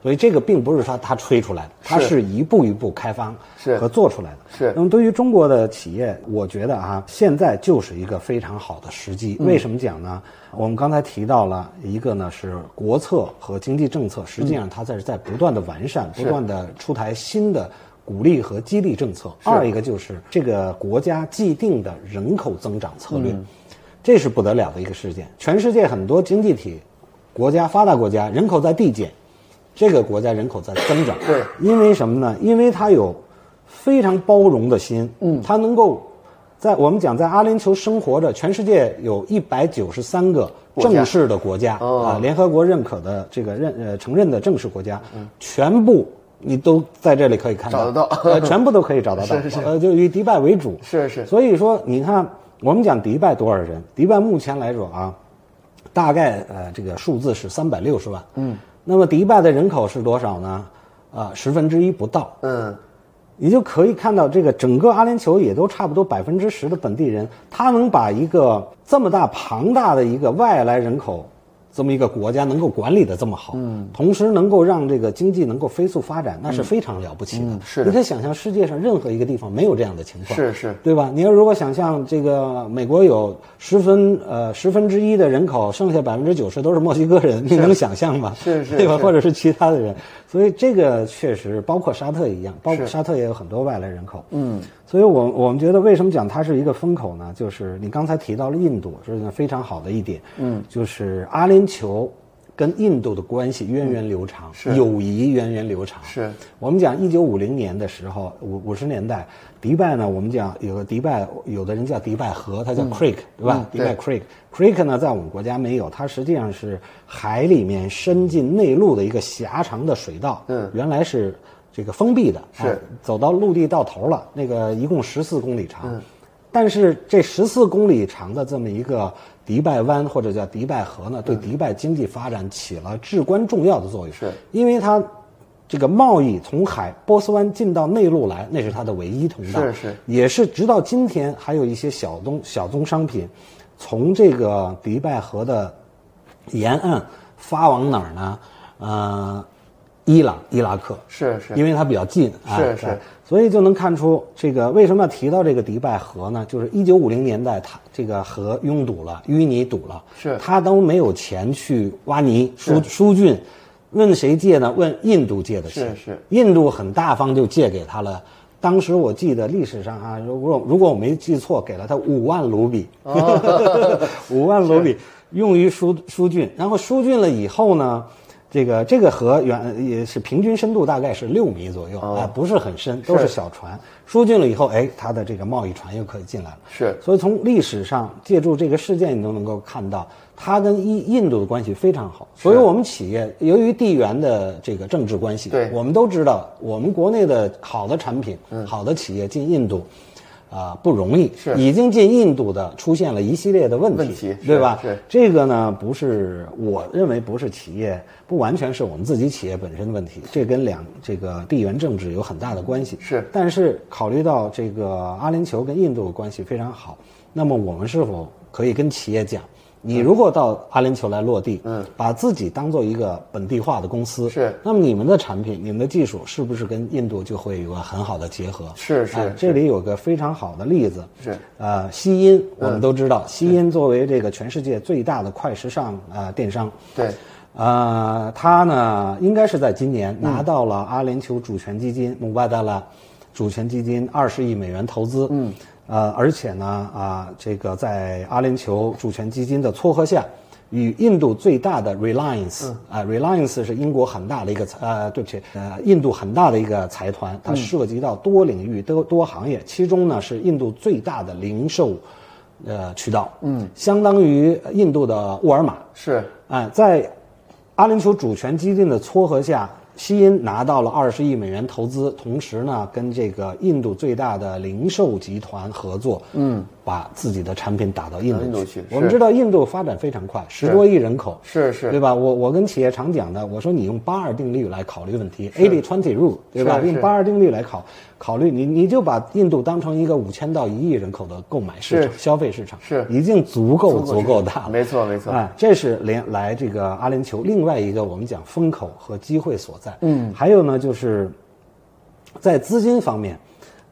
所以这个并不是说它吹出来的，它是是一步一步开发是和做出来的。是那么对于中国的企业，我觉得啊，现在就是一个非常好的时机。为什么讲呢？我们刚才提到了一个呢是国策和经济政策，实际上它在是在不断的完善，不断的出台新的鼓励和激励政策。二一个就是这个国家既定的人口增长策略，这是不得了的一个事件。全世界很多经济体、国家发达国家人口在递减，这个国家人口在增长。对，因为什么呢？因为它有非常包容的心，嗯，它能够在我们讲在阿联酋生活着，全世界有一百九十三个正式的国家哦。啊，联合国认可的这个认呃承认的正式国家，全部你都在这里可以看到，找得到。呃，全部都可以找得到，是是是。呃，就以迪拜为主，是是。所以说你看，我们讲迪拜多少人？迪拜目前来说啊，大概呃这个数字是三百六十万，嗯，那么迪拜的人口是多少呢？啊、十分之一不到，嗯，你就可以看到，这个整个阿联酋也都差不多百分之十的本地人，他能把一个这么大庞大的一个外来人口，这么一个国家能够管理的这么好，嗯，同时能够让这个经济能够飞速发展，那是非常了不起的。嗯是的你可以想象世界上任何一个地方没有这样的情况，是是对吧？你要如果想象这个美国有十分呃十分之一的人口，剩下百分之九十都是墨西哥人，你能想象吗？是是对吧？或者是其他的人，所以这个确实包括沙特一样，包括沙特也有很多外来人口。嗯，所以我我们觉得为什么讲它是一个风口呢？就是你刚才提到了印度，这是非常好的一点。嗯，就是阿联酋。跟印度的关系源远流长，是友谊源远流长。是我们讲一九五零年的时候，五五十年代，迪拜呢，我们讲有个迪拜，有的人叫迪拜河，它叫 creek，、对吧？迪拜 creek creek 呢，在我们国家没有，它实际上是海里面伸进内陆的一个狭长的水道。嗯原来是这个封闭的，是啊走到陆地到头了，那个一共十四公里长。但是这十四公里长的这么一个迪拜湾或者叫迪拜河呢，对迪拜经济发展起了至关重要的作用。是因为它这个贸易从海波斯湾进到内陆来，那是它的唯一通道。是是也是直到今天，还有一些小东小宗商品，从这个迪拜河的沿岸发往哪儿呢？呃，伊朗、伊拉克。是是，因为它比较近，是哎是所以就能看出这个为什么要提到这个迪拜河呢？就是一九五零年代，它这个河拥堵了，淤泥堵了，是它都没有钱去挖泥疏疏浚，问谁借呢？问印度借的钱，是是印度很大方就借给他了。当时我记得历史上啊，如果如果我没记错，给了他五万卢比，五万卢比用于疏疏浚。然后疏浚了以后呢，这个这个河原也是平均深度大概是六米左右啊、不是很深，都是小船。疏浚了以后，哎，它的这个贸易船又可以进来了。是所以从历史上借助这个事件，你都能够看到它跟印印度的关系非常好。所以我们企业由于地缘的这个政治关系，对我们都知道，我们国内的好的产品、好的企业进印度。啊、不容易，是已经进印度的出现了一系列的问题，问题对吧？是这个呢，不是我认为不是企业，不完全是我们自己企业本身的问题，这跟两这个地缘政治有很大的关系。是但是考虑到这个阿联酋跟印度的关系非常好，那么我们是否可以跟企业讲，你如果到阿联酋来落地，嗯，把自己当做一个本地化的公司，是。那么你们的产品、你们的技术是不是跟印度就会有个很好的结合？是是这里有个非常好的例子，是。呃，西音，我们都知道，西音作为这个全世界最大的快时尚啊、呃电商，对，呃，他呢应该是在今年嗯。拿到了阿联酋主权基金穆巴达拉主权基金二十亿美元投资，嗯，呃，而且呢啊、这个在阿联酋主权基金的撮合下。与印度最大的 Reliance 嗯。啊、r e l i a n c e 是英国很大的一个财呃，对不起，呃，印度很大的一个财团，嗯。它涉及到多领域、多多行业，其中呢是印度最大的零售呃渠道，嗯，相当于印度的沃尔玛，是。哎，在阿联酋主权基金的撮合下，西音拿到了二十亿美元投资，同时呢，跟这个印度最大的零售集团合作，嗯，把自己的产品打到印度去。我们知道印度发展非常快，十多亿人口，是是对吧？我我跟企业常讲的，我说你用八二定律来考虑问题，eighty twenty rule，对吧？用八二定律来考考虑，你你就把印度当成一个五千到一亿人口的购买市场、消费市场，是已经足够足够大了。没错没错啊，这是连来这个阿联酋另外一个我们讲风口和机会所在。嗯，还有呢，就是在资金方面，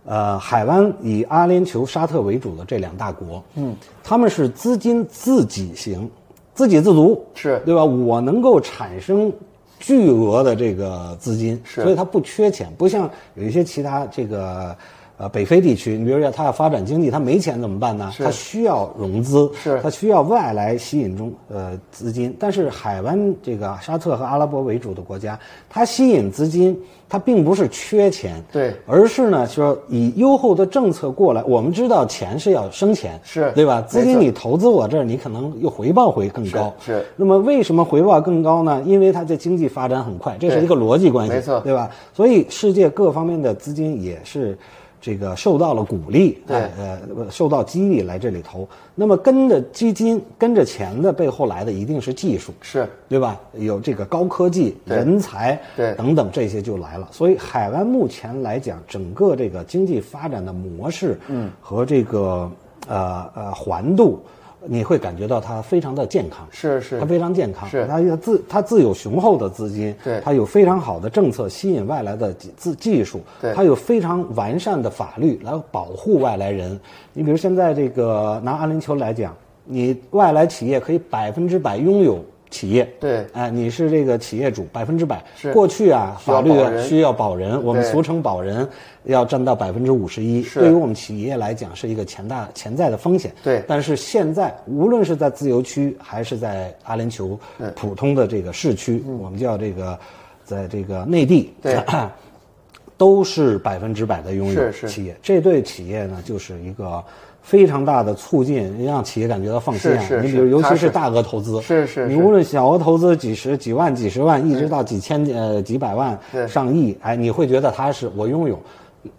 呃，海湾以阿联酋、沙特为主的这两大国，嗯，他们是资金自己型，自给自足，是对吧？我能够产生。巨额的这个资金，是所以它不缺钱，不像有一些其他这个呃北非地区，你比如说他要发展经济，他没钱怎么办呢？是它需要融资，是它需要外来吸引中呃资金，但是海湾这个沙特和阿拉伯为主的国家，它吸引资金，它并不是缺钱，对而是呢说以优厚的政策过来。我们知道钱是要生钱，是对吧？资金你投资我这儿，你可能又回报会更高，是是那么为什么回报更高呢？因为它的经济发展很快，这是一个逻辑关系，没错对吧？所以世界各方面的资金也是这个受到了鼓励，对哎呃，受到激励来这里投。那么跟着基金、跟着钱的背后来的一定是技术，是对吧？有这个高科技、人才，对等等这些就来了。所以海湾目前来讲，整个这个经济发展的模式，嗯，和这个呃呃环度，你会感觉到它非常的健康，是是。它非常健康，是。它自它自有雄厚的资金，对。它有非常好的政策吸引外来的技技技术，对。它有非常完善的法律来保护外来人。你比如现在这个拿阿联酋来讲，你外来企业可以百分之百拥有企业，对哎，你是这个企业主，百分之百。是过去啊，法律啊需要保人，我们俗称保人，要占到百分之五十一。是对于我们企业来讲，是一个潜大潜在的风险。对但是现在，无论是在自由区还是在阿联酋普通的这个市区，我们叫这个，在这个内地，对 都是百分之百的拥有是是企业。这对企业呢，就是一个非常大的促进，让企业感觉到放心啊。是是你比如，尤其是大额投资，是是是。你无论小额投资几十、几万、几十万，一直到几千、呃几百万、上亿，哎，你会觉得它是，我拥有。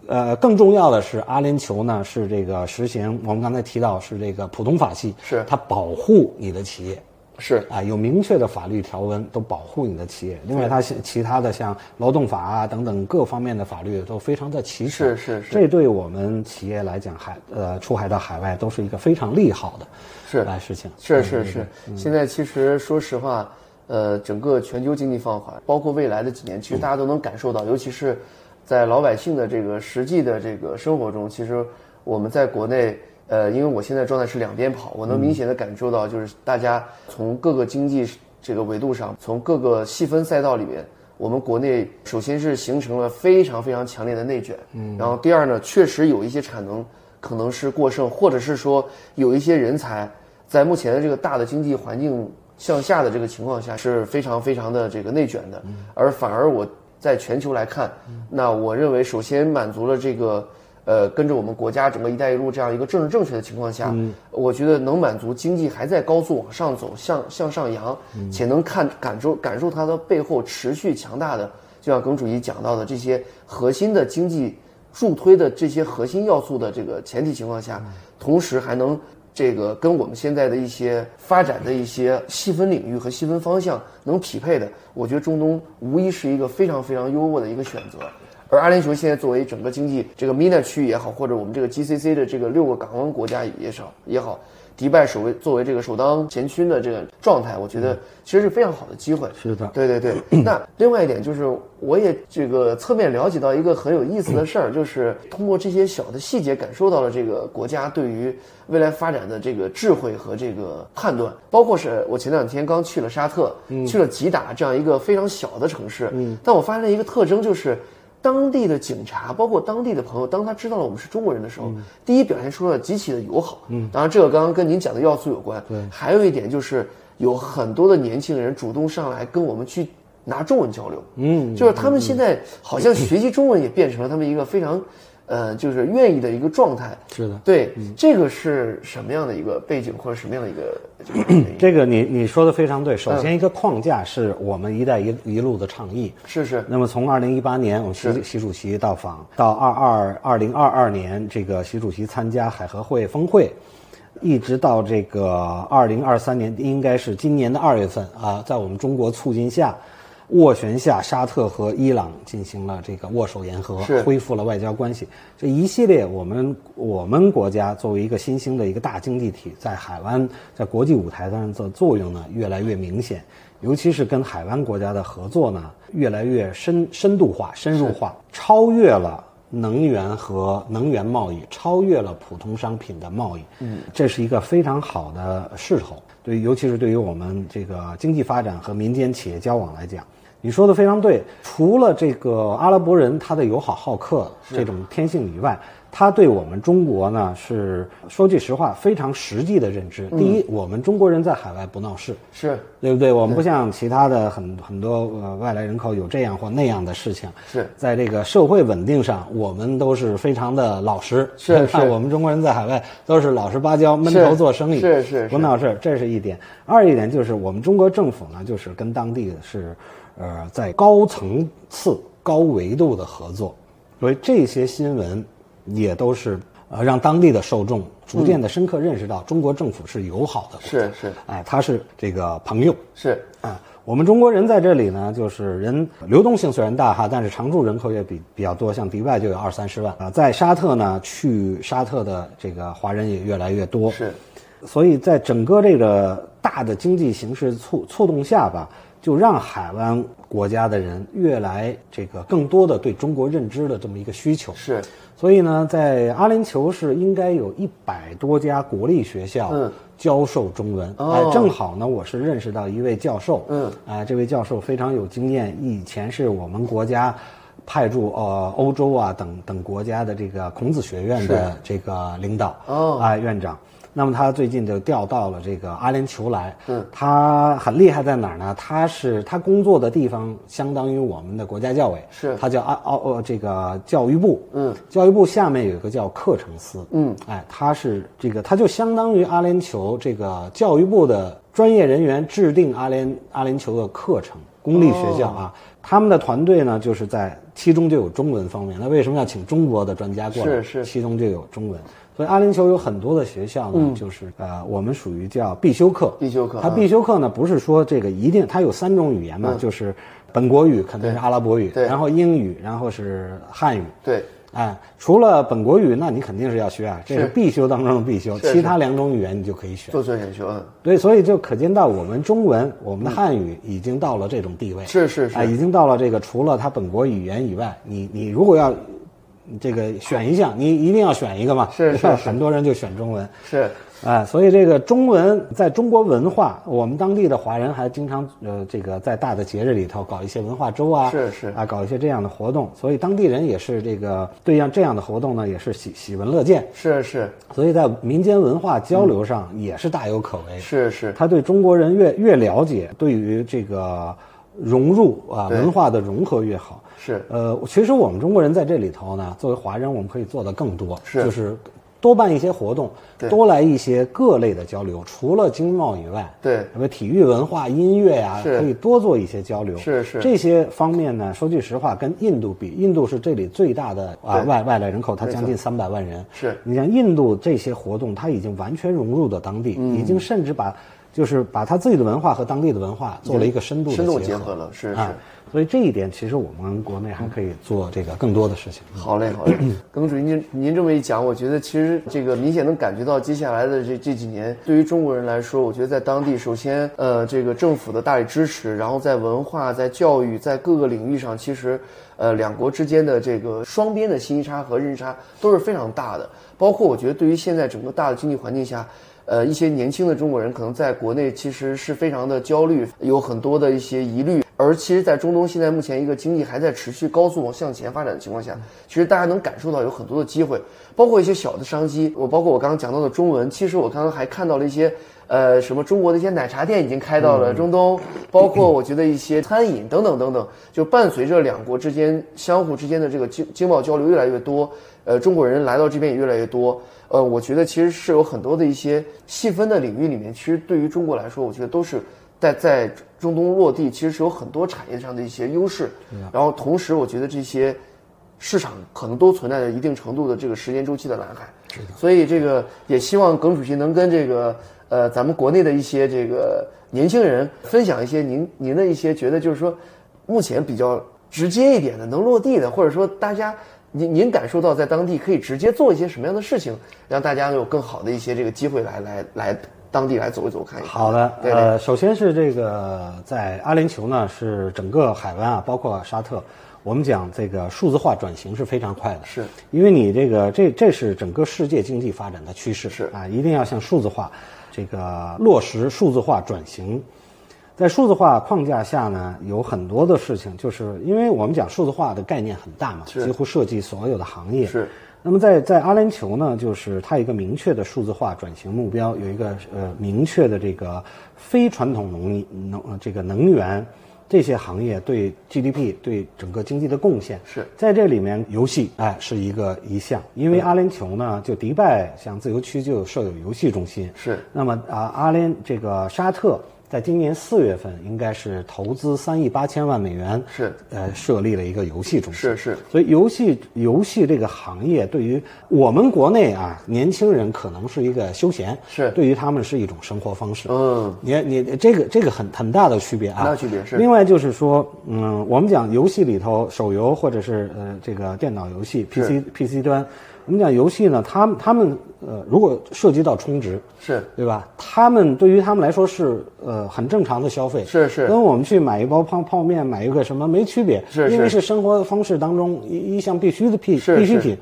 呃，更重要的是，阿联酋呢是这个实行，我们刚才提到是这个普通法系，是。它保护你的企业，是啊，有明确的法律条文都保护你的企业。另外，它其其他的像劳动法啊等等各方面的法律都非常的齐全。是是是这对我们企业来讲，海呃出海到海外都是一个非常利好的是来事情。是是是，现在其实说实话，呃，整个全球经济放缓，包括未来的几年，其实大家都能感受到，尤其是在老百姓的这个实际的这个生活中，其实我们在国内，呃，因为我现在状态是两边跑，我能明显的感受到，就是大家从各个经济这个维度上，从各个细分赛道里面。我们国内首先是形成了非常非常强烈的内卷，嗯，然后第二呢，确实有一些产能可能是过剩，或者是说有一些人才在目前的这个大的经济环境向下的这个情况下是非常非常的这个内卷的，而反而我在全球来看，那我认为首先满足了这个。呃，跟着我们国家整个“一带一路”这样一个政治正确的情况下，我觉得能满足经济还在高速往上走，向向上扬，且能看感受感受它的背后持续强大的，就像耿主席讲到的这些核心的经济助推的这些核心要素的这个前提情况下，同时还能这个跟我们现在的一些发展的一些细分领域和细分方向能匹配的，我觉得中东无疑是一个非常非常优渥的一个选择。而阿联酋现在作为整个经济这个 MENA 区域也好，或者我们这个 GCC 的这个六个港湾国家也少也好，迪拜首位作为这个首当前驱的这个状态，我觉得其实是非常好的机会。是的，对对对。那另外一点就是，我也这个侧面了解到一个很有意思的事儿，就是通过这些小的细节，感受到了这个国家对于未来发展的这个智慧和这个判断。包括是我前两天刚去了沙特，去了吉达这样一个非常小的城市，但我发现了一个特征就是。当地的警察，包括当地的朋友，当他知道了我们是中国人的时候，第一表现出了极其的友好。嗯，当然这个刚刚跟您讲的要素有关。对，还有一点就是有很多的年轻人主动上来跟我们去拿中文交流。嗯，就是他们现在好像学习中文也变成了他们一个非常。呃，就是愿意的一个状态，是的，对，这个是什么样的一个背景或者什么样的一个？这个你你说的非常对。首先，一个框架是我们“一带一一路”的倡议，是是。那么，从二零一八年我们习习主席到访，到二二二零二二年这个习主席参加海合会峰会，一直到这个二零二三年，应该是今年的二月份啊，在我们中国促进下。斡旋下，沙特和伊朗进行了这个握手言和，恢复了外交关系。这一系列，我们我们国家作为一个新兴的一个大经济体，在海湾在国际舞台上的作用呢，越来越明显。尤其是跟海湾国家的合作呢，越来越深深度化、深入化，超越了能源和能源贸易，超越了普通商品的贸易。嗯，这是一个非常好的势头。对，尤其是对于我们这个经济发展和民间企业交往来讲。你说的非常对，除了这个阿拉伯人他的友好好客这种天性以外，他对我们中国呢是说句实话非常实际的认知。第一，我们中国人在海外不闹事，是对不对？我们不像其他的很很多呃外来人口有这样或那样的事情。是在这个社会稳定上，我们都是非常的老实。是是，我们中国人在海外都是老实巴交、闷头做生意，是是，不闹事，这是一点。二一点就是我们中国政府呢，就是跟当地是。呃，在高层次、高维度的合作，所以这些新闻也都是呃，让当地的受众逐渐的深刻认识到中国政府是友好的，是是，哎，他是这个朋友，是。啊，我们中国人在这里呢，就是人流动性虽然大哈，但是常住人口也比比较多，像迪拜就有二三十万。啊，在沙特呢，去沙特的这个华人也越来越多，是，所以在整个这个大的经济形势促促动下吧。就让海湾国家的人越来这个更多的对中国认知的这么一个需求。是，所以呢，在阿联酋是应该有一百多家国立学校教授中文，哎，正好呢，我是认识到一位教授，嗯，啊，这位教授非常有经验，以前是我们国家派驻呃欧洲啊等等国家的这个孔子学院的这个领导，哦，啊，院长。那么他最近就调到了这个阿联酋来。嗯，他很厉害在哪儿呢？他是他工作的地方相当于我们的国家教委，是他叫阿奥呃这个教育部。嗯，教育部下面有一个叫课程司。嗯，哎，他是这个他就相当于阿联酋这个教育部的专业人员制定阿联阿联酋的课程，公立学校啊，他们的团队呢就是在其中就有中文方面。那为什么要请中国的专家过来？是是，其中就有中文。所以阿联酋有很多的学校呢，就是呃，我们属于叫必修课。必修课，它必修课呢，不是说这个一定，它有三种语言嘛，就是本国语肯定是阿拉伯语，然后英语，然后是汉语。对，哎，除了本国语，那你肯定是要学啊，这是必修当中的必修。其他两种语言你就可以选。做做选修，对，所以就可见到我们中文，我们的汉语已经到了这种地位。是是是，已经到了这个除了它本国语言以外，你你如果要。这个选一项，你一定要选一个嘛，是是是。很多人就选中文。是。啊，所以这个中文在中国文化，我们当地的华人还经常呃，这个在大的节日里头搞一些文化周啊，是是。啊，搞一些这样的活动，所以当地人也是这个对样这样的活动呢，也是喜喜闻乐见，是是。所以在民间文化交流上也是大有可为。是是，他对中国人越越了解，对于这个融入啊文化的融合越好。是。呃，其实我们中国人在这里头呢，作为华人，我们可以做的更多，是。就是多办一些活动，多来一些各类的交流，除了经贸以外，对。什么体育文化、音乐呀、是。可以多做一些交流。是是。这些方面呢，说句实话，跟印度比，印度是这里最大的啊外外来人口，它将近三百万人。是。你像印度这些活动，它已经完全融入到当地，嗯。已经甚至把就是把他自己的文化和当地的文化做了一个深度的深度结结合了是啊是。所以这一点，其实我们国内还可以做这个更多的事情。好嘞，好嘞，耿主席，您您这么一讲，我觉得其实这个明显能感觉到接下来的这这几年，对于中国人来说，我觉得在当地，首先呃，这个政府的大力支持，然后在文化、在教育、在各个领域上，其实呃两国之间的这个双边的信息差和认知差都是非常大的。包括我觉得对于现在整个大的经济环境下，呃，一些年轻的中国人可能在国内其实是非常的焦虑，有很多的一些疑虑。而其实，在中东现在目前一个经济还在持续高速往向前发展的情况下，其实大家能感受到有很多的机会，包括一些小的商机。我包括我刚刚讲到的中文，其实我刚刚还看到了一些，呃，什么中国的一些奶茶店已经开到了中东，包括我觉得一些餐饮等等等等，就伴随着两国之间相互之间的这个经经贸交流越来越多，呃，中国人来到这边也越来越多。呃，我觉得其实是有很多的一些细分的领域里面，其实对于中国来说，我觉得都是在在中东落地，其实是有很多产业上的一些优势。然后同时，我觉得这些市场可能都存在着一定程度的这个时间周期的蓝海。所以这个也希望耿主席能跟这个呃咱们国内的一些这个年轻人分享一些您您的一些觉得就是说目前比较直接一点的能落地的，或者说大家您您感受到在当地可以直接做一些什么样的事情，让大家有更好的一些这个机会来来来当地来走一走看一看。好的，对对。呃，首先是这个在阿联酋呢，是整个海湾啊，包括沙特，我们讲这个数字化转型是非常快的，是。因为你这个这这是整个世界经济发展的趋势，是。啊，一定要向数字化这个落实数字化转型。在数字化框架下呢，有很多的事情，就是因为我们讲数字化的概念很大嘛，几乎涉及所有的行业。是。那么在在阿联酋呢，就是它有一个明确的数字化转型目标，有一个呃明确的这个非传统农业能呃这个能源这些行业对 GDP 对整个经济的贡献是。在这里面，游戏哎是一个一项，因为阿联酋呢，就迪拜像自由区就设有游戏中心，是。那么啊，阿联这个沙特在今年四月份应该是投资三亿八千万美元，是。呃设立了一个游戏中心，是是。所以游戏游戏这个行业对于我们国内啊年轻人可能是一个休闲，是。对于他们是一种生活方式。嗯，你你这个这个很很大的区别啊，很大区别是。另外就是说，嗯，我们讲游戏里头手游或者是呃这个电脑游戏 PC PC 端，我们讲游戏呢，他们他们呃如果涉及到充值，是对吧？他们对于他们来说是呃很正常的消费，是是跟我们去买一包泡泡面、买一个什么没区别，是因为是是生活方式当中一一项必须的必必需品，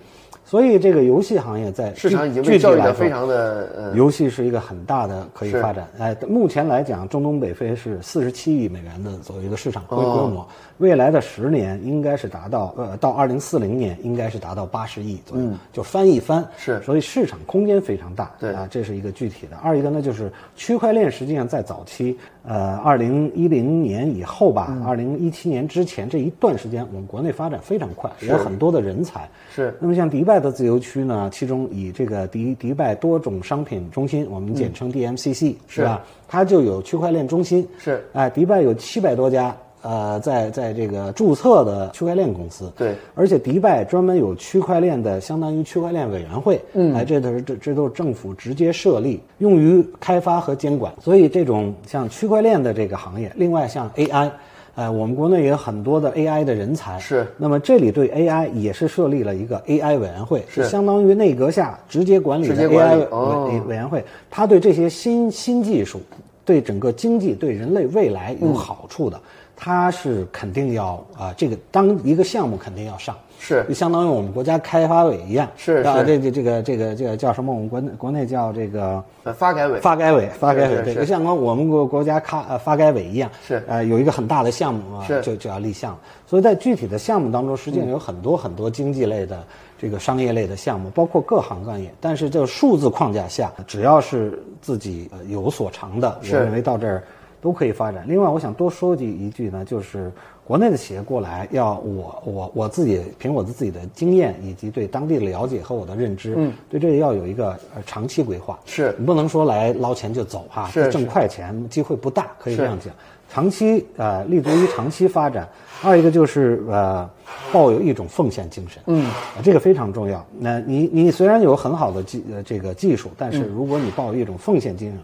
所以这个游戏行业在市场已经具被教育的非常的呃游戏是一个很大的可以发展。哎，目前来讲，中东北非是四十七亿美元的左右一个市场规模，未来的十年应该是达到呃到二零四零年应该是达到八十亿左右，就翻一番。嗯是所以市场空间非常大。对啊，这是一个具体的。二一个呢，就是区块链实际上在早期，呃，二零一零年以后吧，嗯二零一七年之前这一段时间，我们国内发展非常快，有很多的人才。是那么像迪拜的自由区呢，其中以这个迪迪拜多种商品中心，我们简称 DMCC，、嗯是是吧？它就有区块链中心。是哎，迪拜有七百多家。呃，在在这个注册的区块链公司，对。而且迪拜专门有区块链的，相当于区块链委员会，嗯，哎，这都是这这都是政府直接设立，用于开发和监管。所以这种像区块链的这个行业，另外像 AI，呃，我们国内也有很多的 AI 的人才，是。那么这里对 AI 也是设立了一个 AI 委员会，是。相当于内阁下直接管理的 AI 委哦委委员会，它对这些新新技术、对整个经济、对人类未来有好处的，它是肯定要啊、这个当一个项目肯定要上，是。就相当于我们国家开发委一样，是是。啊这这这个这个这个叫什么？我们国内国内叫这个呃发改委。发改委，发改委对，是。是就像我们国国家开呃发改委一样，是。呃有一个很大的项目啊，是。就就要立项，所以在具体的项目当中，实际上有很多很多经济类的这个商业类的项目，包括各行各业，但是这个数字框架下，只要是自己呃有所长的，我认为到这儿都可以发展。另外，我想多说句一句呢，就是国内的企业过来，要我我我自己凭我的自己的经验以及对当地的了解和我的认知，嗯，对这个要有一个呃长期规划。是你不能说来捞钱就走哈，是挣快钱机会不大，可以这样讲。长期呃立足于长期发展，二一个就是呃抱有一种奉献精神，嗯、这个非常重要。那你你虽然有很好的技呃这个技术，但是嗯如果你抱有一种奉献精神、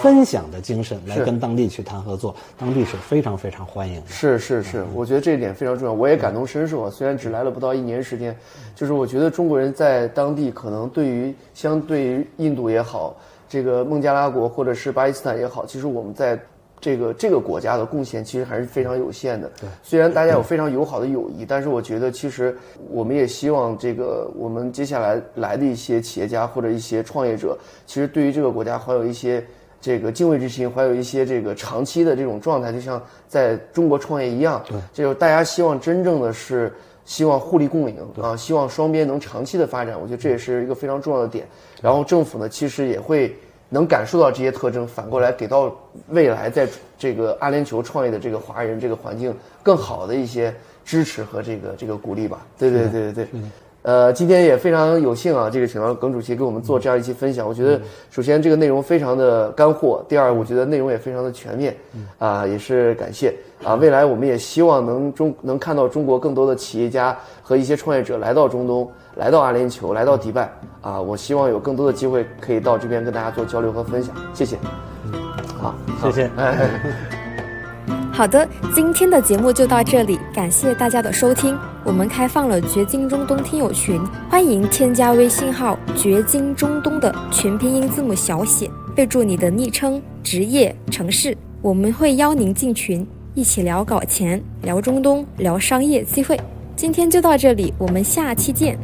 分享的精神来跟当地去谈合作，当地是非常非常欢迎的。是是是，我觉得这一点非常重要，我也感同身受啊。虽然只来了不到一年时间，就是我觉得中国人在当地可能对于相对于印度也好，这个孟加拉国或者是巴基斯坦也好，其实我们在这个这个国家的贡献其实还是非常有限的。虽然大家有非常友好的友谊，但是我觉得其实我们也希望这个我们接下来来的一些企业家或者一些创业者，其实对于这个国家怀有一些。这个敬畏之心，怀有一些这个长期的这种状态，就像在中国创业一样。对，这就是大家希望真正的是希望互利共赢啊，希望双边能长期的发展。我觉得这也是一个非常重要的点。然后政府呢，其实也会能感受到这些特征，反过来给到未来在这个阿联酋创业的这个华人这个环境更好的一些支持和这个这个鼓励吧。对对对对对。呃，今天也非常有幸啊，这个请到耿主席给我们做这样一期分享。我觉得，首先这个内容非常的干货，第二，我觉得内容也非常的全面，啊，也是感谢啊。未来我们也希望能中能看到中国更多的企业家和一些创业者来到中东，来到阿联酋，来到迪拜啊。我希望有更多的机会可以到这边跟大家做交流和分享。谢谢。好，谢谢。哎。好的，今天的节目就到这里，感谢大家的收听。我们开放了掘金中东听友群，欢迎添加微信号“掘金中东”的全拼音字母小写，备注你的昵称、职业、城市，我们会邀您进群，一起聊搞钱、聊中东、聊商业机会。今天就到这里，我们下期见。